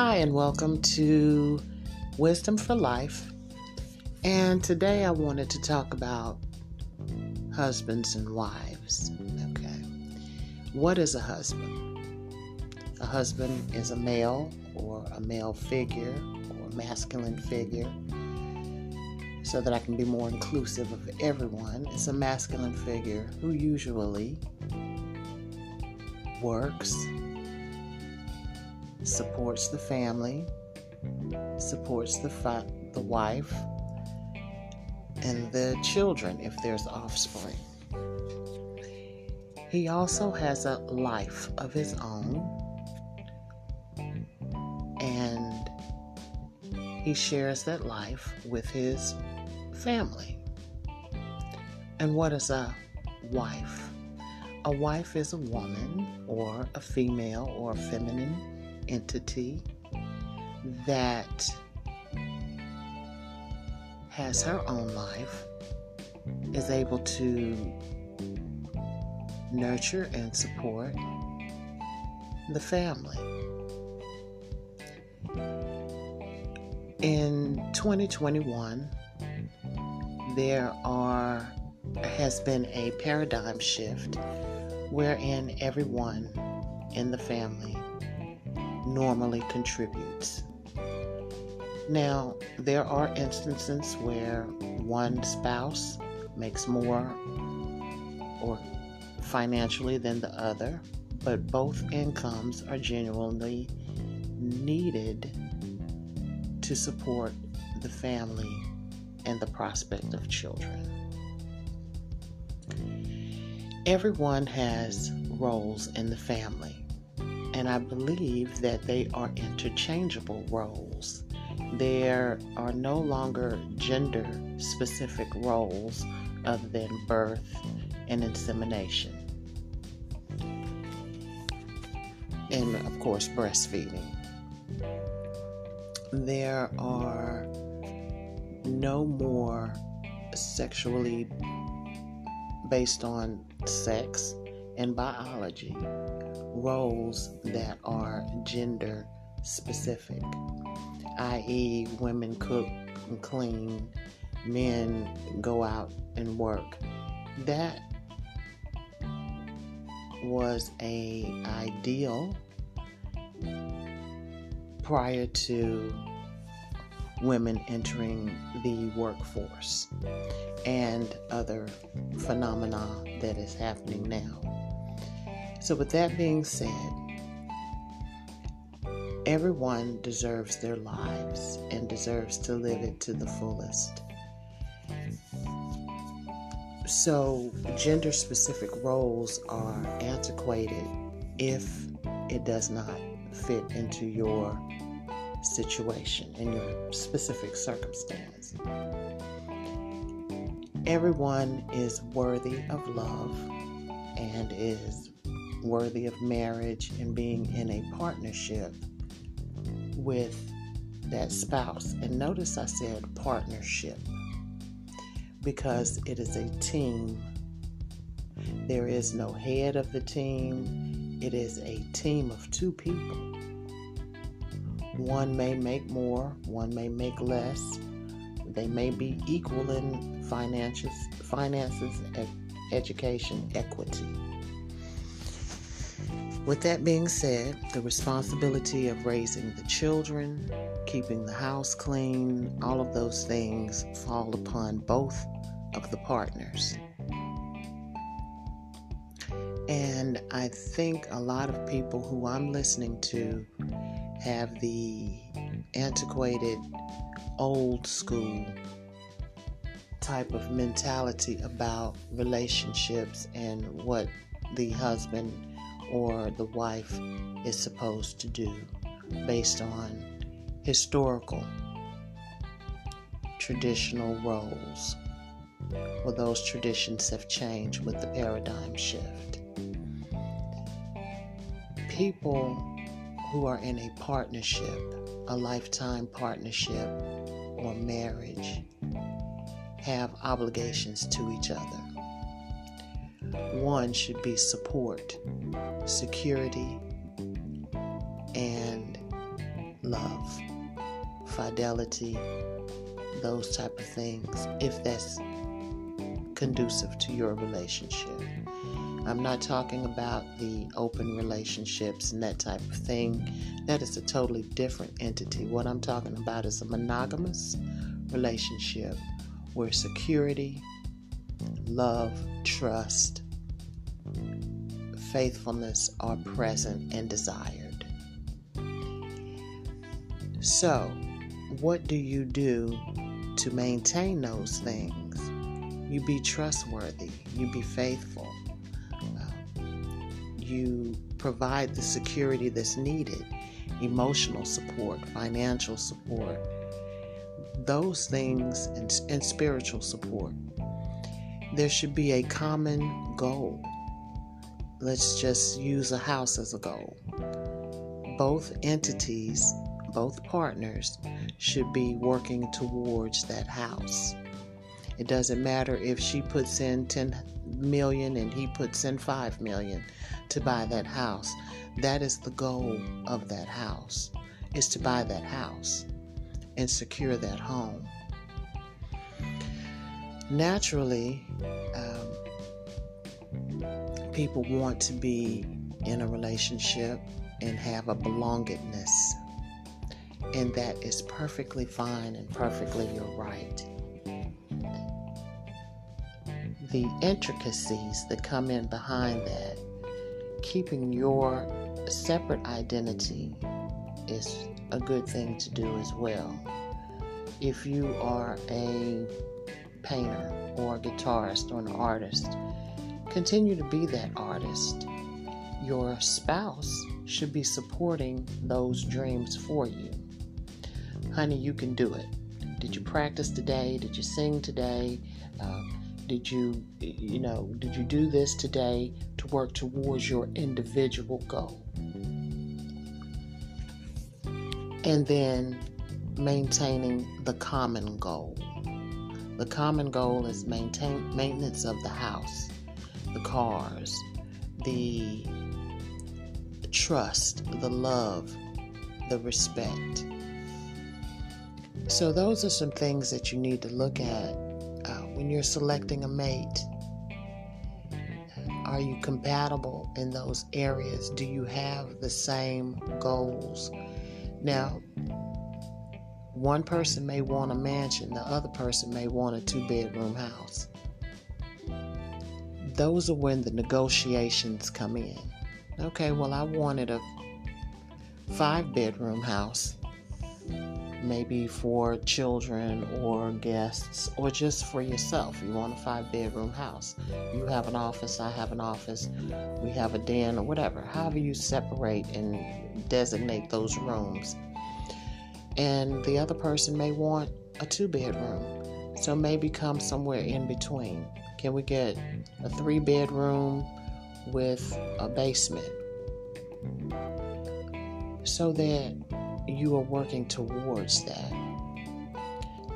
Hi, and welcome to Wisdom for Life. And today I wanted to talk about husbands and wives. Okay. What is a husband? A husband is a male or a male figure or masculine figure. So that I can be more inclusive of everyone, it's a masculine figure who usually works, supports the family, supports the, fa- the wife, and the children if there's offspring. He also has a life of his own, and he shares that life with his family. And what is a wife? A wife is a woman or a female or feminine entity that has her own life, is able to nurture and support the family. In 2021, there are has been a paradigm shift wherein everyone in the family normally contributes. Now, there are instances where one spouse makes more or financially than the other, but both incomes are genuinely needed to support the family and the prospect of children. Everyone has roles in the family, and I believe that they are interchangeable roles. There are no longer gender specific roles other than birth and insemination. And of course, breastfeeding. There are no more sexually based on sex and biology roles that are gender specific, i.e., women cook and clean, men go out and work. That was a ideal prior to women entering the workforce and other phenomena that is happening now. So, with that being said, everyone deserves their lives and deserves to live it to the fullest. So, gender specific roles are antiquated if it does not fit into your situation and your specific circumstance. Everyone is worthy of love and is worthy of marriage and being in a partnership with that spouse. And notice I said partnership because it is a team. There is no head of the team, it is a team of two people. One may make more, one may make less. They may be equal in finances, finances, education, equity. With that being said, the responsibility of raising the children, keeping the house clean, all of those things fall upon both of the partners. And I think a lot of people who I'm listening to have the antiquated, old school type of mentality about relationships and what the husband or the wife is supposed to do based on historical traditional roles. Well, those traditions have changed with the paradigm shift. People who are in a partnership, a lifetime partnership, or marriage have obligations to each other. One should be support, security, and love, fidelity, those type of things, if that's conducive to your relationship. I'm not talking about the open relationships and that type of thing. That is a totally different entity. What I'm talking about is a monogamous relationship where security, love, trust, faithfulness are present and desired. So, what do you do to maintain those things? You be trustworthy, you be faithful, uh, you provide the security that's needed emotional support, financial support, those things, and, and spiritual support. There should be a common goal. Let's just use a house as a goal. Both entities, both partners, should be working towards that house. It doesn't matter if she puts in 10 million and he puts in 5 million to buy that house. That is the goal of that house, is to buy that house and secure that home. Naturally, um, people want to be in a relationship and have a belongingness. And that is perfectly fine and perfectly your right. The intricacies that come in behind that keeping your separate identity is a good thing to do as well. If you are a painter or a guitarist or an artist, continue to be that artist. Your spouse should be supporting those dreams for you. Honey, you can do it. Did you practice today? Did you sing today? Uh, did you, you know, did you do this today to work towards your individual goal? And then maintaining the common goal. The common goal is maintain maintenance of the house, the cars, the trust, the love, the respect. So those are some things that you need to look at uh, when you're selecting a mate? Are you compatible in those areas? Do you have the same goals? Now, one person may want a mansion, the other person may want a two bedroom house. Those are when the negotiations come in. Okay, well, I wanted a five bedroom house maybe for children or guests or just for yourself. You want a five bedroom house. You have an office, I have an office, we have a den or whatever. However, you separate and designate those rooms. And the other person may want a two bedroom. So maybe come somewhere in between. Can we get a three bedroom with a basement? So that you are working towards that.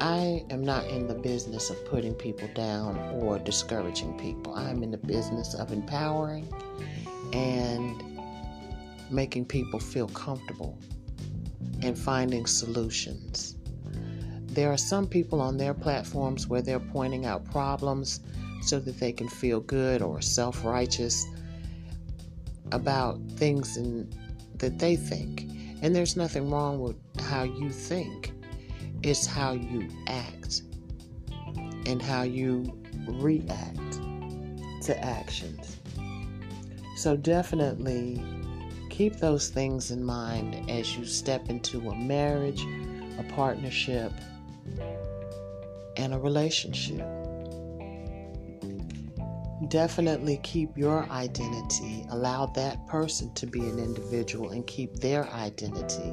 I am not in the business of putting people down or discouraging people. I'm in the business of empowering and making people feel comfortable and finding solutions. There are some people on their platforms where they're pointing out problems so that they can feel good or self righteous about things in, that they think. And there's nothing wrong with how you think, it's how you act and how you react to actions. So, definitely keep those things in mind as you step into a marriage, a partnership, and a relationship definitely keep your identity. Allow that person to be an individual and keep their identity.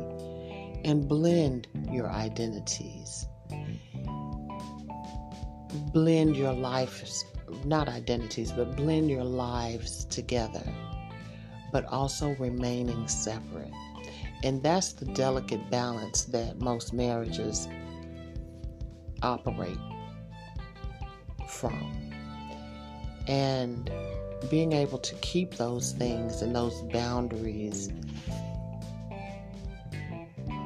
And blend your identities. Blend your lives, not identities, but blend your lives together, but also remaining separate. And that's the delicate balance that most marriages operate from and being able to keep those things and those boundaries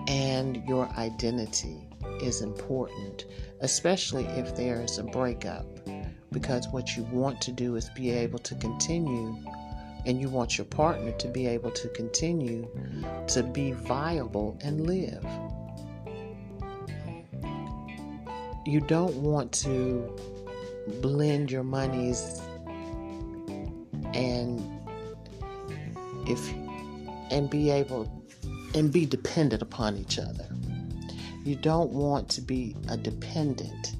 and your identity is important, especially if there is a breakup, because what you want to do is be able to continue and you want your partner to be able to continue to be viable and live. You don't want to blend your monies and if and be able and be dependent upon each other. You don't want to be a dependent.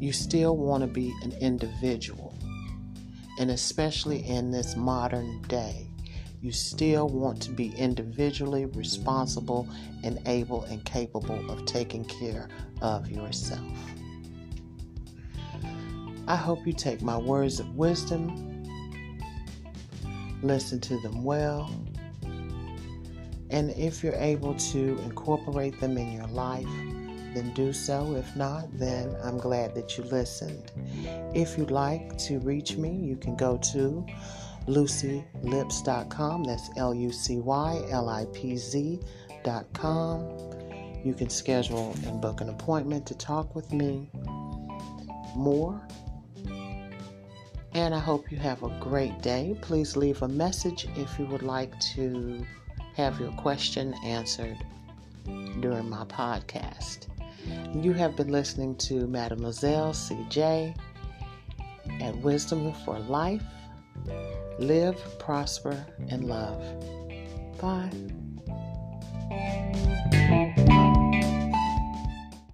You still want to be an individual. And especially in this modern day, you still want to be individually responsible and able and capable of taking care of yourself. I hope you take my words of wisdom, listen to them well, and if you're able to incorporate them in your life, then do so. If not, then I'm glad that you listened. If you'd like to reach me, you can go to lucylipz.com. That's L U C Y L I P Z.com. You can schedule and book an appointment to talk with me more. And I hope you have a great day. Please leave a message if you would like to have your question answered during my podcast. You have been listening to Mademoiselle CJ at Wisdom for Life. Live, prosper, and love. Bye.